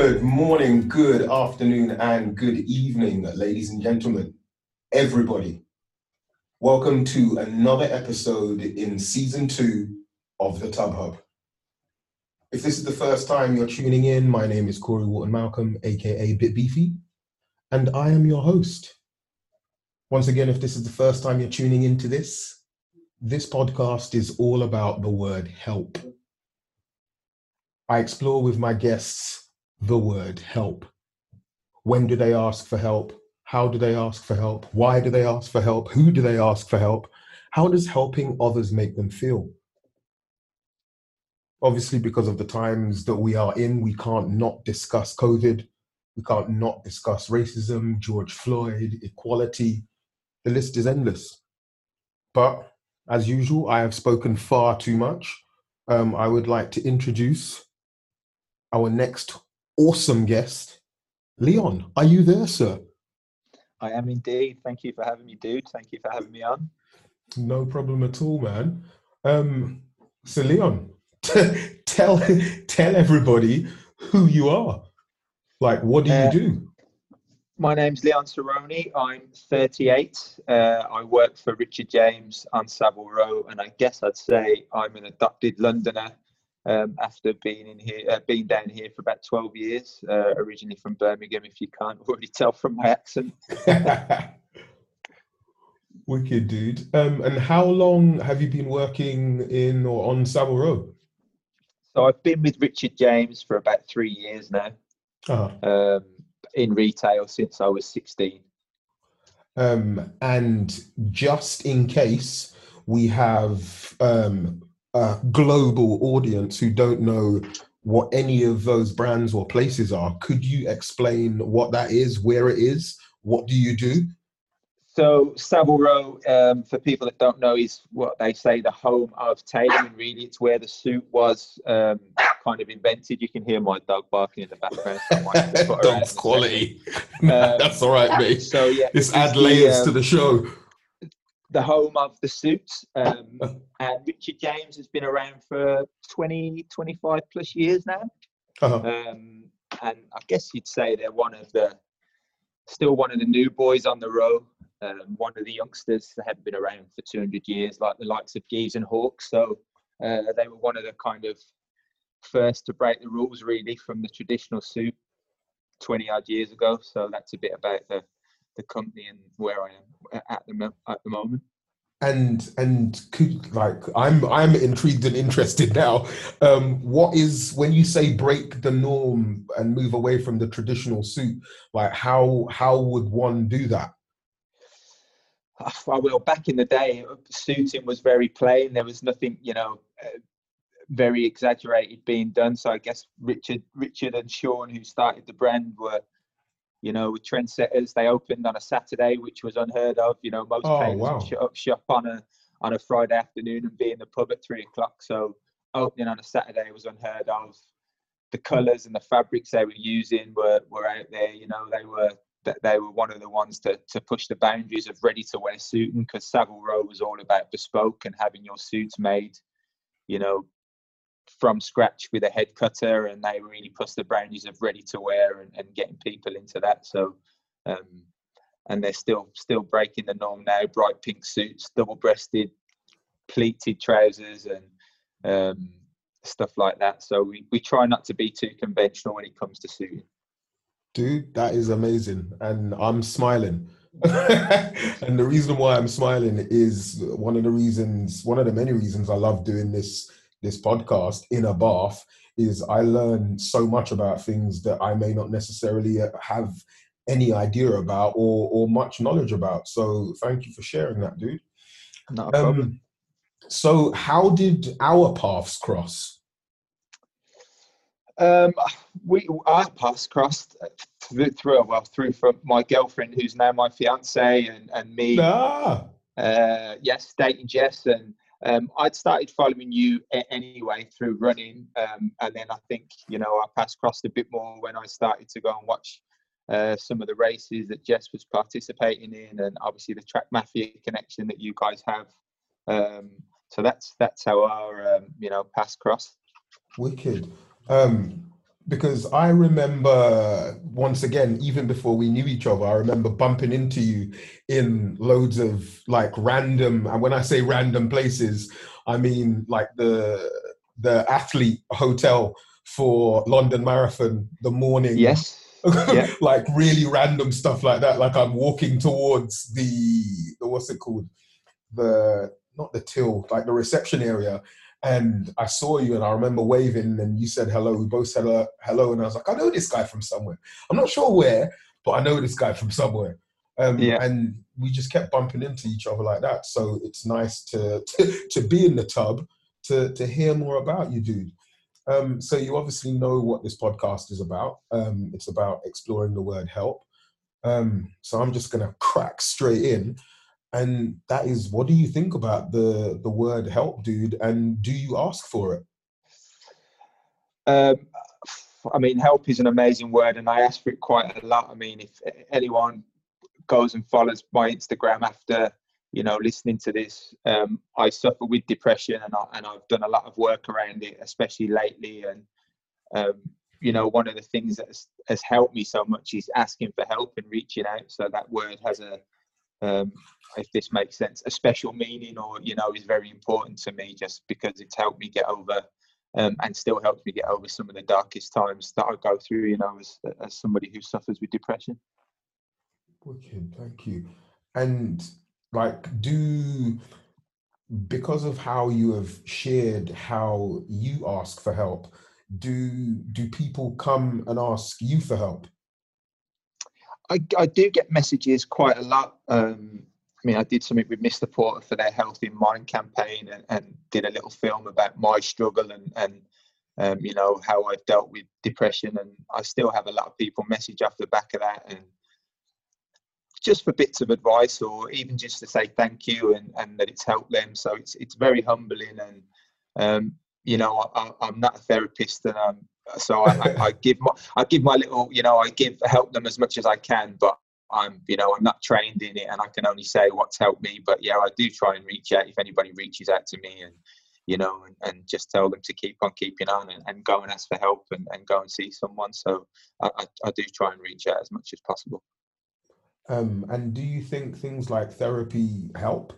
Good morning, good afternoon, and good evening, ladies and gentlemen, everybody. Welcome to another episode in season two of the Tub Hub. If this is the first time you're tuning in, my name is Corey Wharton Malcolm, aka Bit Beefy, and I am your host. Once again, if this is the first time you're tuning into this, this podcast is all about the word help. I explore with my guests the word help. When do they ask for help? How do they ask for help? Why do they ask for help? Who do they ask for help? How does helping others make them feel? Obviously, because of the times that we are in, we can't not discuss COVID. We can't not discuss racism, George Floyd, equality. The list is endless. But as usual, I have spoken far too much. Um, I would like to introduce our next awesome guest, Leon. Are you there, sir? I am indeed. Thank you for having me, dude. Thank you for having me on. No problem at all, man. Um, so, Leon, tell tell everybody who you are. Like, what do you uh, do? My name's Leon Saroni. I'm 38. Uh, I work for Richard James on Savile Row, and I guess I'd say I'm an adopted Londoner um, after being in here, uh, being down here for about 12 years, uh, originally from Birmingham, if you can't already tell from my accent. Wicked, dude. Um, and how long have you been working in or on Savile Row? So I've been with Richard James for about three years now, uh-huh. um, in retail since I was 16. Um, and just in case we have um, a global audience who don't know what any of those brands or places are, could you explain what that is, where it is, what do you do? So Savile Row, um, for people that don't know, is what they say the home of tailoring. Really, it's where the suit was um, kind of invented. You can hear my dog barking in the background. Dog's quality. Um, That's all right, mate. So yeah, this add layers the, um, to the show the home of the suits. Um, and Richard James has been around for 20, 25 plus years now. Uh-huh. Um, and I guess you'd say they're one of the, still one of the new boys on the row. Um, one of the youngsters that haven't been around for 200 years, like the likes of Gieves and Hawkes. So uh, they were one of the kind of first to break the rules, really, from the traditional suit 20 odd years ago. So that's a bit about the the company and where I am at the at the moment. And and could like I'm I'm intrigued and interested now. Um, what is when you say break the norm and move away from the traditional suit? Like how how would one do that? well, back in the day, suiting was very plain. There was nothing, you know, uh, very exaggerated being done. So I guess Richard, Richard and Sean, who started the brand, were you know, with trendsetters, they opened on a Saturday, which was unheard of. You know, most oh, tailors wow. shut up shop on a on a Friday afternoon and be in the pub at three o'clock. So opening on a Saturday was unheard of. The colours and the fabrics they were using were, were out there. You know, they were they were one of the ones to, to push the boundaries of ready to wear suiting because Savile Row was all about bespoke and having your suits made, you know, from scratch with a head cutter, and they really push the boundaries of ready to wear and, and getting people into that. So, um, and they're still still breaking the norm now. Bright pink suits, double breasted, pleated trousers, and um, stuff like that. So we, we try not to be too conventional when it comes to suiting. Dude, that is amazing, and I'm smiling. and the reason why I'm smiling is one of the reasons, one of the many reasons I love doing this this podcast in a bath is I learn so much about things that I may not necessarily uh, have any idea about or or much knowledge about. So thank you for sharing that, dude. Not a problem. Um, so how did our paths cross? Um, we our paths crossed through, through well through from my girlfriend who's now my fiance and and me. Ah. Uh, yes, dating Jess and um, I'd started following you anyway through running, um, and then I think you know our paths crossed a bit more when I started to go and watch uh, some of the races that Jess was participating in, and obviously the Track Mafia connection that you guys have. Um, so that's that's how our um, you know paths crossed. Wicked. Um, because I remember once again, even before we knew each other, I remember bumping into you in loads of like random, and when I say random places, I mean like the the athlete hotel for London Marathon the morning. Yes. Yeah. like really random stuff like that. Like I'm walking towards the, the what's it called? The not the till, like the reception area, and I saw you and I remember waving and you said hello. We both said uh, hello and I was like, I know this guy from somewhere. I'm not sure where, but I know this guy from somewhere. Um, yeah. And we just kept bumping into each other like that. So it's nice to, to, to be in the tub to, to hear more about you, dude. Um, so you obviously know what this podcast is about. Um, it's about exploring the word help. Um, so I'm just going to crack straight in and that is what do you think about the the word help dude and do you ask for it? Um, i mean help is an amazing word and i ask for it quite a lot. I mean if anyone goes and follows my instagram after you know listening to this um, i suffer with depression and, I, and i've done a lot of work around it especially lately. And um, you know one of the things that has, has helped me so much is asking for help and reaching out. So that word has a um, if this makes sense, a special meaning or, you know, is very important to me just because it's helped me get over um, and still helps me get over some of the darkest times that I go through, you know, as, as somebody who suffers with depression. Wicked, thank you. And like, do because of how you have shared how you ask for help, do do people come and ask you for help? I, I do get messages quite a lot. Um, I mean, I did something with Mr. Porter for their Health in Mind campaign and, and did a little film about my struggle and, and um, you know, how I've dealt with depression. And I still have a lot of people message off the back of that and just for bits of advice or even just to say thank you and, and that it's helped them. So it's, it's very humbling. And, um, you know, I, I'm not a therapist and I'm, so I, I, I, give my I give my little you know I give help them as much as I can, but I'm you know I'm not trained in it, and I can only say what's helped me. But yeah, I do try and reach out if anybody reaches out to me, and you know, and, and just tell them to keep on keeping on and, and go and ask for help and, and go and see someone. So I, I, I do try and reach out as much as possible. Um, and do you think things like therapy help?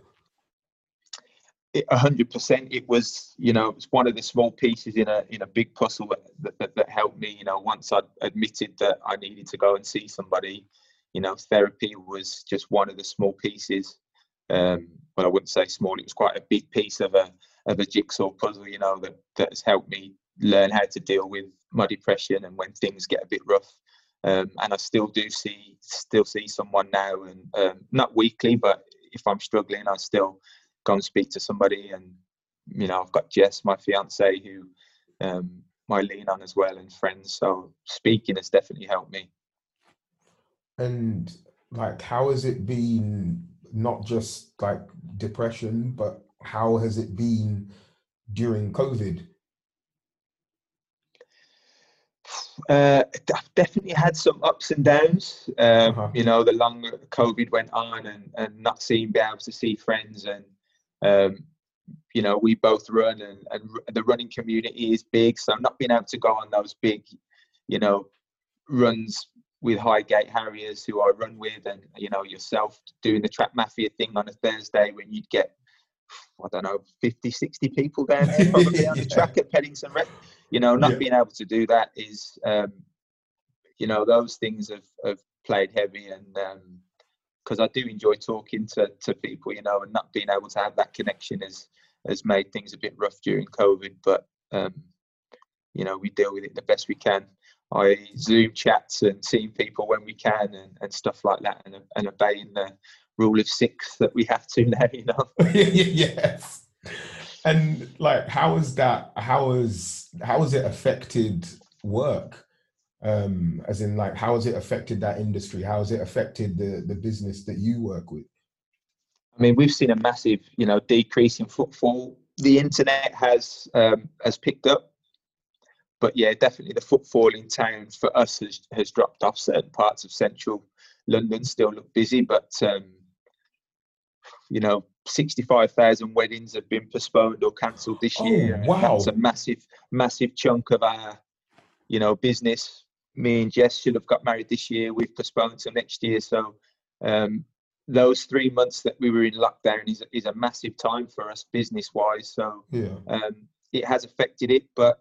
Hundred percent. It was, you know, it's one of the small pieces in a in a big puzzle that, that, that helped me. You know, once I admitted that I needed to go and see somebody, you know, therapy was just one of the small pieces. Um, but I wouldn't say small. It was quite a big piece of a of a jigsaw puzzle. You know, that that has helped me learn how to deal with my depression and when things get a bit rough. Um, and I still do see still see someone now, and um, not weekly, but if I'm struggling, I still go and speak to somebody. And you know, I've got Jess, my fiance, who um, I lean on as well, and friends. So speaking has definitely helped me. And like, how has it been? Not just like depression, but how has it been during COVID? Uh, I've definitely had some ups and downs. Um, uh-huh. You know, the longer COVID went on, and, and not seeing, be able to see friends, and um, you know, we both run and, and the running community is big. So not being able to go on those big, you know, runs with Highgate Harriers who I run with and, you know, yourself doing the Track Mafia thing on a Thursday when you'd get, I don't know, 50, 60 people down there probably on the track at Paddington Rec. You know, not yeah. being able to do that is, um, you know, those things have, have played heavy and, um, because I do enjoy talking to, to people, you know, and not being able to have that connection has has made things a bit rough during COVID. But um, you know, we deal with it the best we can. I Zoom chats and seeing people when we can and, and stuff like that, and, and obeying the rule of six that we have to now. You know. yes. And like, how has that? How has how has it affected work? Um, as in like how has it affected that industry how has it affected the the business that you work with i mean we've seen a massive you know decrease in footfall the internet has um, has picked up but yeah definitely the footfall in town for us has, has dropped off certain parts of central london still look busy but um, you know 65,000 weddings have been postponed or cancelled this oh, year. Wow. That's a massive, massive chunk of our you know, business. Me and Jess should have got married this year. We've postponed to next year. So um, those three months that we were in lockdown is, is a massive time for us business wise. So yeah. um, it has affected it, but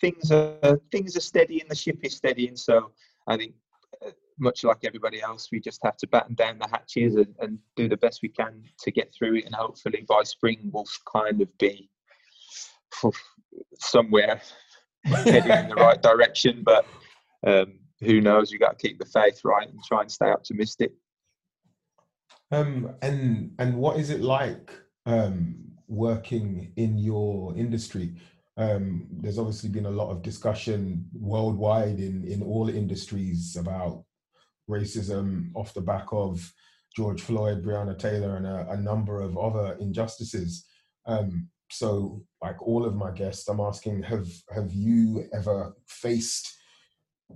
things are things are steady and the ship is steady. And so I think uh, much like everybody else, we just have to batten down the hatches and, and do the best we can to get through it. And hopefully by spring we'll kind of be somewhere heading in the right direction. But um, who knows? You got to keep the faith right and try and stay optimistic. Um, and and what is it like um, working in your industry? Um, there's obviously been a lot of discussion worldwide in in all industries about racism off the back of George Floyd, Breonna Taylor, and a, a number of other injustices. Um, so, like all of my guests, I'm asking: Have have you ever faced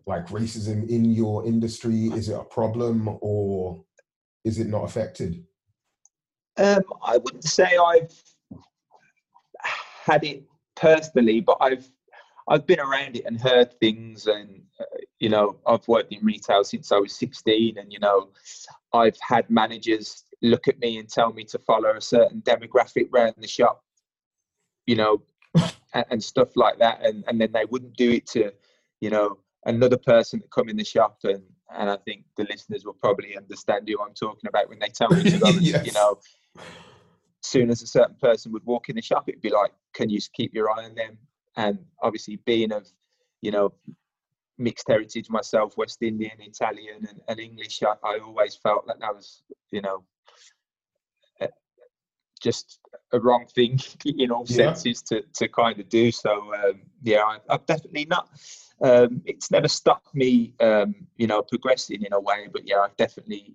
like racism in your industry? Is it a problem, or is it not affected? Um, I wouldn't say I've had it personally, but I've I've been around it and heard things, and uh, you know, I've worked in retail since I was 16, and you know, I've had managers look at me and tell me to follow a certain demographic around the shop, you know, and, and, stuff like that, and and then they wouldn't do it to, you know, another person that come in the shop and and I think the listeners will probably understand who I'm talking about when they tell me to go. yes. You know, soon as a certain person would walk in the shop, it'd be like, "Can you keep your eye on them?" And obviously, being of, you know, mixed heritage myself, West Indian, Italian, and, and English, I, I, always felt that that was, you know, just a wrong thing in all yeah. senses to to kind of do. So um, yeah, I, I've definitely not um, it's never stopped me, um, you know, progressing in a way. But yeah, I've definitely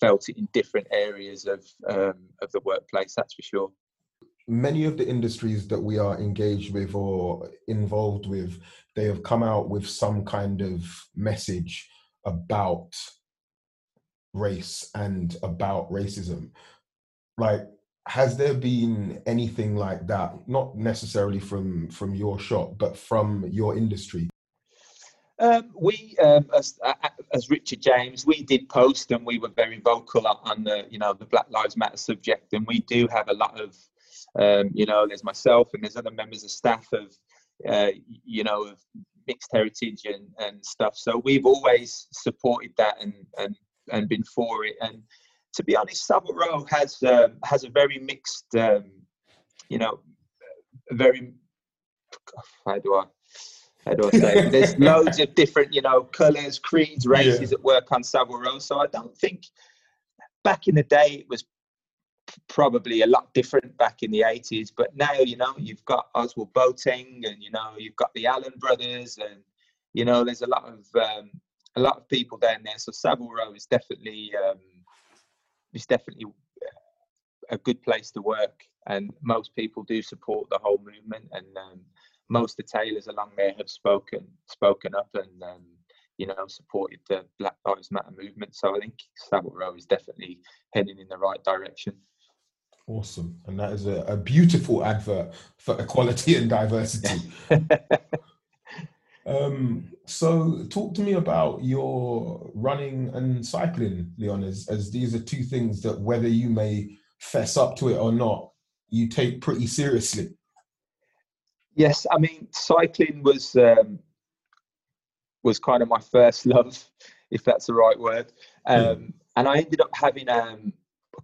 felt it in different areas of um, of the workplace. That's for sure. Many of the industries that we are engaged with or involved with, they have come out with some kind of message about race and about racism. Like has there been anything like that not necessarily from from your shop but from your industry um, we, um, as, as Richard James, we did post and we were very vocal on the, you know, the Black Lives Matter subject. And we do have a lot of, um, you know, there's myself and there's other members of staff of, uh, you know, of mixed heritage and, and stuff. So we've always supported that and, and, and been for it. And to be honest, Savile Row has, um, has a very mixed, um, you know, very, how do I, how do I say? There's loads of different, you know, colours, creeds, races yeah. at work on Savile Row. So I don't think back in the day it was probably a lot different back in the 80s. But now, you know, you've got Ozwald Boateng and, you know, you've got the Allen brothers and, you know, there's a lot of um, a lot of people down there. So Savile Row is definitely um, is definitely a good place to work, and most people do support the whole movement. And um, most of the tailors along there have spoken spoken up and um, you know supported the Black Lives Matter movement. So I think Savile Row is definitely heading in the right direction. Awesome, and that is a, a beautiful advert for equality and diversity. um, so, talk to me about your running and cycling, Leon, as, as these are two things that, whether you may fess up to it or not, you take pretty seriously. Yes, I mean cycling was um, was kind of my first love, if that's the right word. Hmm. Um, mm. And I ended up having um,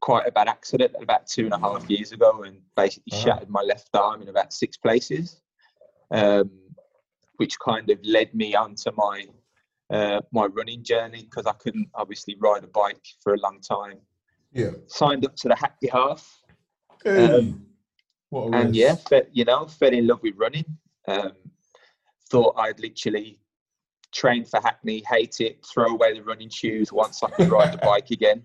quite a bad accident about two and a half years ago, and basically uh-huh. shattered my left arm in about six places, um, which kind of led me onto my uh, my running journey because I couldn't obviously ride a bike for a long time. Yeah, signed up to the Hackney Half. Hey. And yeah, you know, fell in love with running. Um, thought I'd literally train for Hackney, hate it, throw away the running shoes once I could ride the bike again.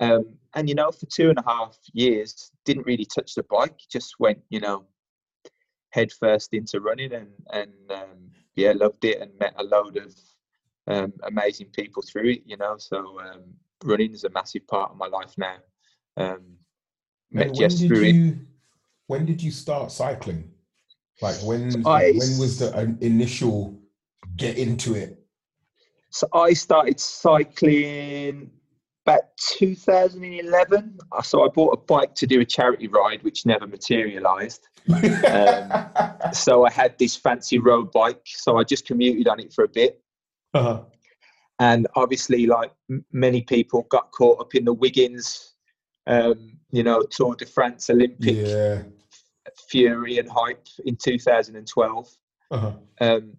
Um, and you know, for two and a half years, didn't really touch the bike. Just went, you know, head first into running, and and um, yeah, loved it, and met a load of um, amazing people through it. You know, so um, running is a massive part of my life now. Um, met Jess through you, it when did you start cycling? Like when I, when was the initial get into it? So I started cycling about 2011. So I bought a bike to do a charity ride, which never materialised. Um, so I had this fancy road bike. So I just commuted on it for a bit. Uh-huh. And obviously, like m- many people, got caught up in the Wiggins, um, you know, Tour de France Olympic Yeah. Fury and hype in 2012. Uh-huh. Um,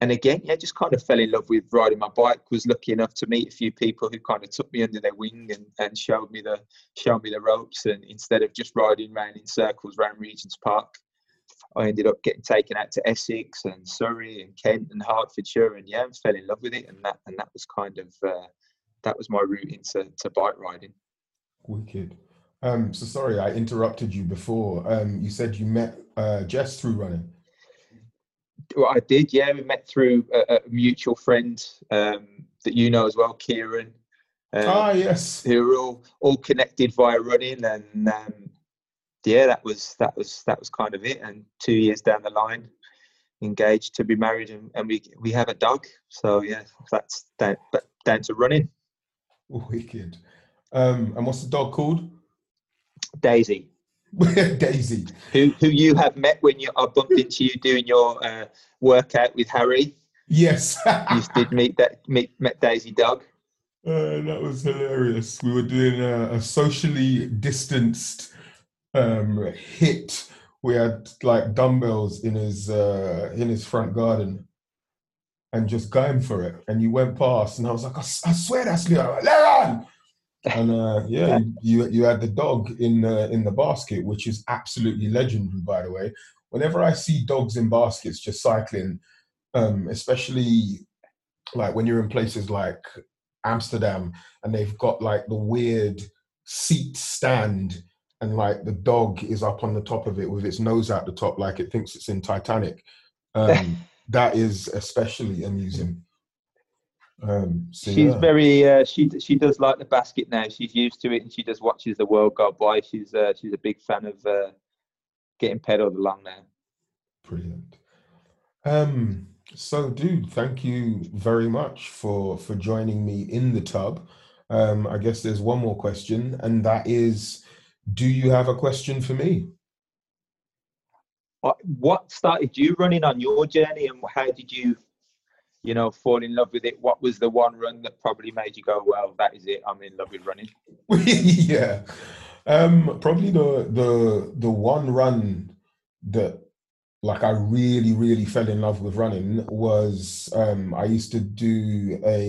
and again, yeah, just kind of fell in love with riding my bike. Was lucky enough to meet a few people who kind of took me under their wing and, and showed me the showed me the ropes. And instead of just riding around in circles around Regent's Park, I ended up getting taken out to Essex and Surrey and Kent and Hertfordshire, and yeah, fell in love with it. And that and that was kind of uh, that was my route into to bike riding. Wicked. Um, so sorry, I interrupted you before. Um, you said you met uh, Jess through running. Well, I did, yeah. We met through a, a mutual friend um, that you know as well, Kieran. Um, ah, yes. who were all all connected via running, and um, yeah, that was that was that was kind of it. And two years down the line, engaged to be married, and, and we we have a dog. So yeah, that's down, but down to running. Wicked. Um, and what's the dog called? Daisy, Daisy. who who you have met when you I bumped into you doing your uh, workout with Harry. Yes. You did meet that meet met Daisy Doug. Uh, that was hilarious. We were doing a, a socially distanced um, hit. We had like dumbbells in his uh, in his front garden, and just going for it. And you went past, and I was like, I swear that's Leon. Leon! And uh, yeah, you you had the dog in the in the basket, which is absolutely legendary, by the way. Whenever I see dogs in baskets just cycling, um, especially like when you're in places like Amsterdam and they've got like the weird seat stand and like the dog is up on the top of it with its nose out the top like it thinks it's in Titanic. Um, that is especially amusing. Um, so She's yeah. very uh, she she does like the basket now. She's used to it, and she just watches the world go by. She's uh, she's a big fan of uh, getting pedaled along now. Brilliant. Um, so, dude, thank you very much for for joining me in the tub. Um, I guess there's one more question, and that is, do you have a question for me? What started you running on your journey, and how did you, you know, fall in love with it? What was the one run that probably made you go, "Well, that is it. I'm in love with running." yeah, um, probably the the the one run that like I really really fell in love with running was um, I used to do a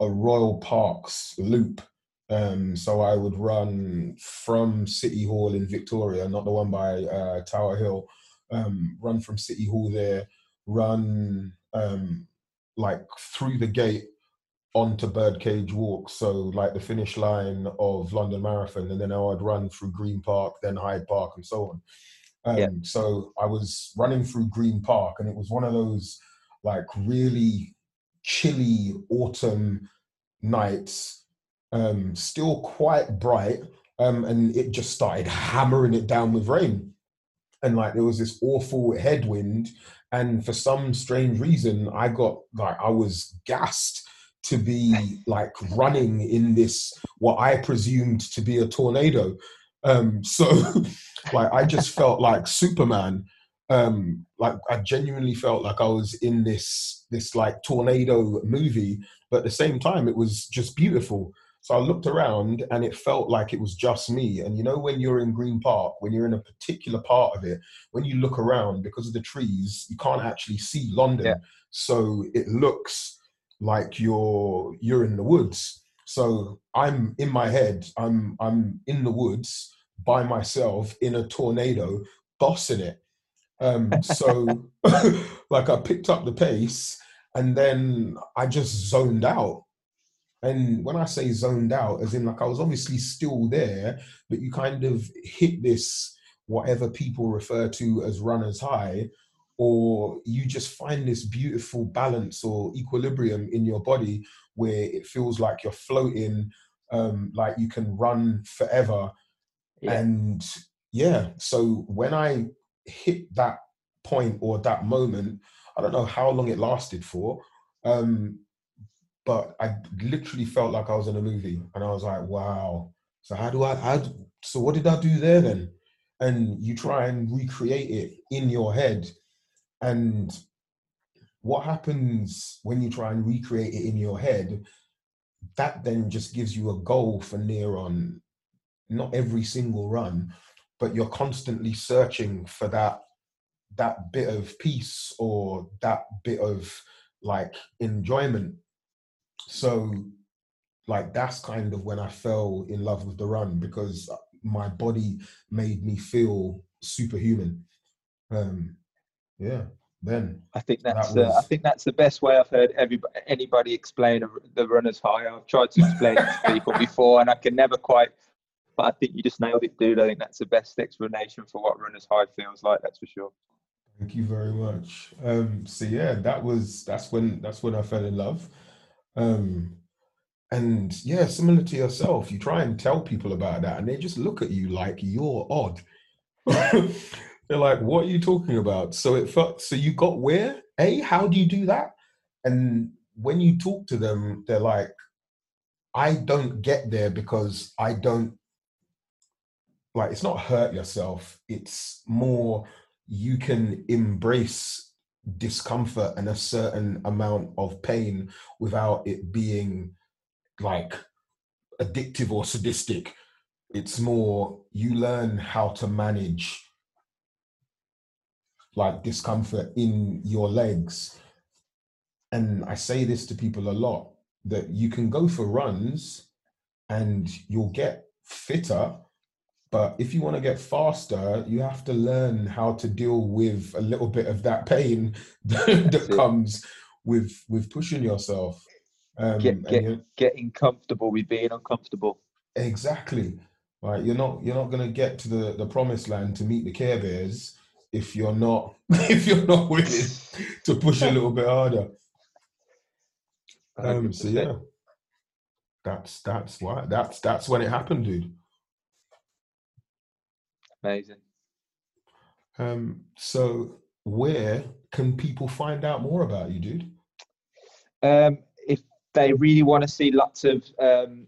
a Royal Parks loop. Um, so I would run from City Hall in Victoria, not the one by uh, Tower Hill. Um, run from City Hall there, run um, like through the gate onto Birdcage Walk, so like the finish line of London Marathon, and then I would run through Green Park, then Hyde Park, and so on. Um, Yeah. So I was running through Green Park, and it was one of those like really chilly autumn nights, um, still quite bright, um, and it just started hammering it down with rain. And like there was this awful headwind, and for some strange reason, I got like I was gassed to be like running in this what I presumed to be a tornado. Um, so like I just felt like Superman. Um, like I genuinely felt like I was in this this like tornado movie, but at the same time it was just beautiful. So I looked around and it felt like it was just me. And you know, when you're in Green Park, when you're in a particular part of it, when you look around because of the trees, you can't actually see London. Yeah. So it looks like you're you're in the woods. So I'm in my head, I'm I'm in the woods by myself in a tornado, bossing it. Um, so like I picked up the pace and then I just zoned out. And when I say zoned out, as in like I was obviously still there, but you kind of hit this whatever people refer to as runner's high, or you just find this beautiful balance or equilibrium in your body where it feels like you're floating, um, like you can run forever. Yeah. And yeah, so when I hit that point or that moment, I don't know how long it lasted for, um, but I literally felt like I was in a movie, and I was like, wow. So how do I? How do, so what did I do there then? And you try and recreate it in your head, and what happens when you try and recreate it in your head? That then just gives you a goal for near on, not every single run, but you're constantly searching for that that bit of peace or that bit of like enjoyment so like that's kind of when i fell in love with the run because my body made me feel superhuman um yeah then I think that's that uh, I think that's the best way I've heard everybody anybody explain a, the runner's high. I've tried to explain it to people before, and I can never quite. But I think you just nailed it, dude. I think that's the best explanation for what runner's high feels like. That's for sure. Thank you very much. Um, so yeah, that was that's when that's when I fell in love. Um, and yeah, similar to yourself, you try and tell people about that, and they just look at you like you're odd. They're like, "What are you talking about?" So it felt so you got where? A, how do you do that? And when you talk to them, they're like, "I don't get there because I don't like." It's not hurt yourself. It's more you can embrace discomfort and a certain amount of pain without it being like addictive or sadistic. It's more you learn how to manage like discomfort in your legs. And I say this to people a lot that you can go for runs and you'll get fitter but if you want to get faster, you have to learn how to deal with a little bit of that pain that, comes with with pushing yourself. Um, Get- and get- Getting comfortable with being uncomfortable. exactly. Right. You're not you're not gonna get to the, the promised land to meet the Care Bears if you're not if you're not willing to push a little bit harder. Um, so yeah. That's that's why that's that's when it happened, dude. Amazing. Um, so where can people find out more about you, dude? Um, if they really want to see lots of um,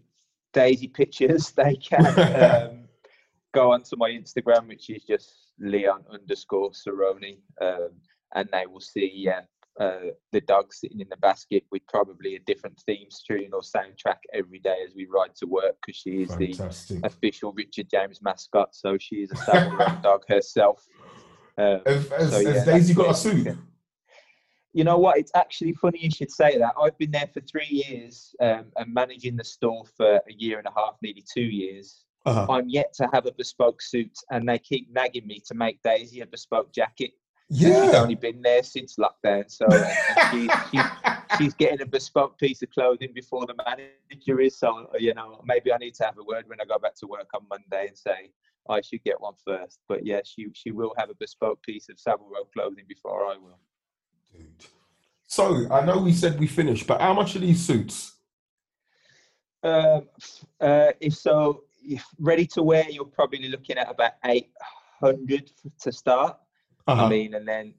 Daisy pictures, they can um, go onto my Instagram, which is just Leon underscore Cerrone, um, and they will see yeah, uh, the dog sitting in the basket with probably a different theme tune or soundtrack every day as we ride to work because she is the official Richard James mascot, so she is a Savile dog herself. Um, Has, has, so, yeah, Daisy got a suit? you know what? It's actually funny you should say that. I've been there for three years um, and managing the store for a year and a half, nearly two years. Uh-huh. I'm yet to have a bespoke suit, and they keep nagging me to make Daisy a bespoke jacket. She's only been there since lockdown, so she, she, she's getting a bespoke piece of clothing before the manager is. So you know, maybe I need to have a word when I go back to work on Monday and say I should get one first. But yeah, she she will have a bespoke piece of Savile Row clothing before I will. Dude. So I know we said we finished, but how much are these suits? Um, uh, if so, if ready to wear, you're probably looking at about eight hundred to start. I Uh-huh. mean, and then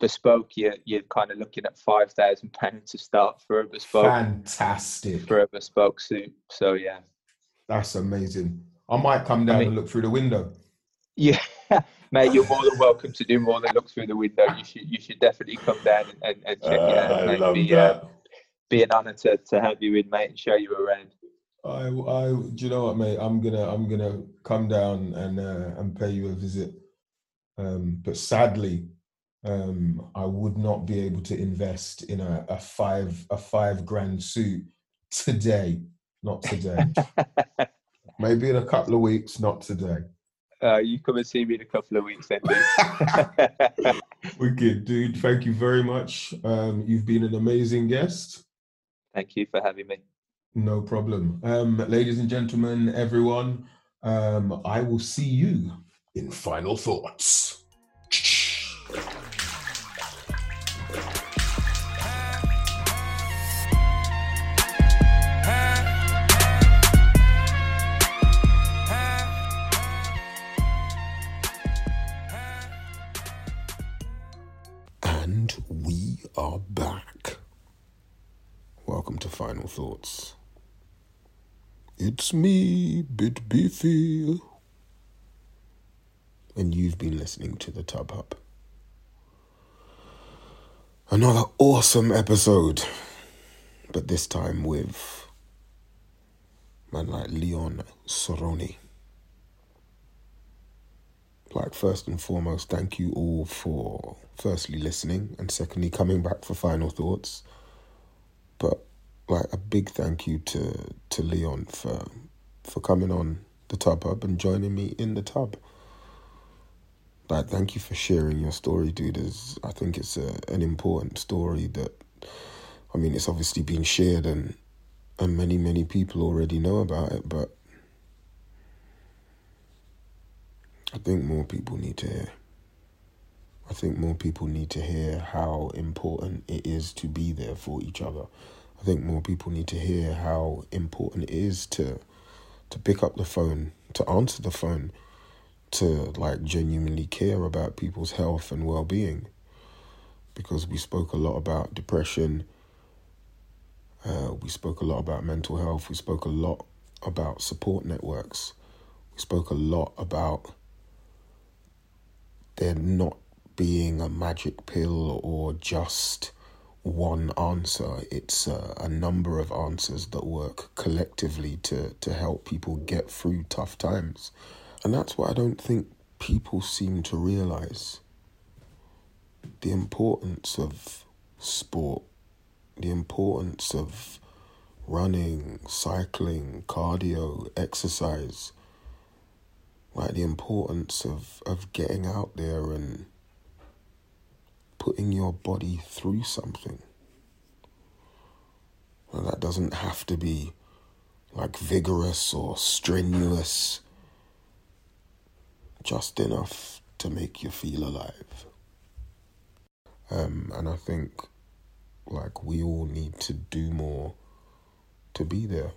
bespoke, you're you're kind of looking at five thousand pounds to start for a bespoke Fantastic. for a bespoke suit. So yeah, That's amazing. I might come down mean- and look through the window. yeah, mate, you're more than welcome to do more than look through the window. You should you should definitely come down and, and, and check it Uh, out. I love Be, that. uh, be an honour to, to have you in, mate, and show you around. I, I, do you know what, mate? I'm gonna, I'm gonna come down and uh, and pay you a visit. Um, but sadly, um, I would not be able to invest in a, a five, a five grand suit today. Not today. Maybe in a couple of weeks. Not today. uh, you come and see me in a couple of weeks, then. dude. Wicked, dude. Thank you very much. Um, you've been an amazing guest. Thank you for having me. No problem. Um, ladies and gentlemen, everyone, um, I will see you in final thoughts. And we are back. Welcome to Final Thoughts. It's me, Bit Beefy. And you've been listening to the Tub Hub. Another awesome episode, but this time with man like Leon Soroni. Like, first and foremost, thank you all for firstly listening and secondly coming back for final thoughts. But like a big thank you to to Leon for for coming on the tub hub and joining me in the tub. Like thank you for sharing your story, dude. Is I think it's a, an important story that I mean it's obviously been shared and and many, many people already know about it, but I think more people need to hear. I think more people need to hear how important it is to be there for each other. I think more people need to hear how important it is to to pick up the phone, to answer the phone, to like genuinely care about people's health and well-being. Because we spoke a lot about depression, uh, we spoke a lot about mental health. We spoke a lot about support networks. We spoke a lot about there not being a magic pill or just one answer. It's a, a, number of answers that work collectively to, to help people get through tough times. And that's what I don't think people seem to realize. The importance of sport, the importance of running, cycling, cardio, exercise like the importance of, of getting out there and putting your body through something. That doesn't have to be like vigorous or strenuous, just enough to make you feel alive. Um, and I think like we all need to do more to be there.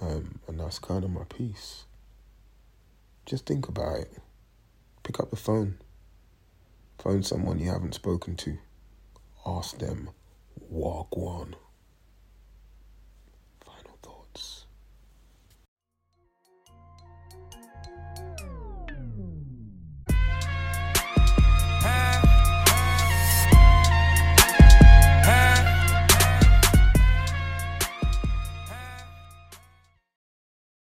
Um, and that's kind of my piece. Just think about it. Pick up the phone. Phone someone you haven't spoken to. Ask them, walk one.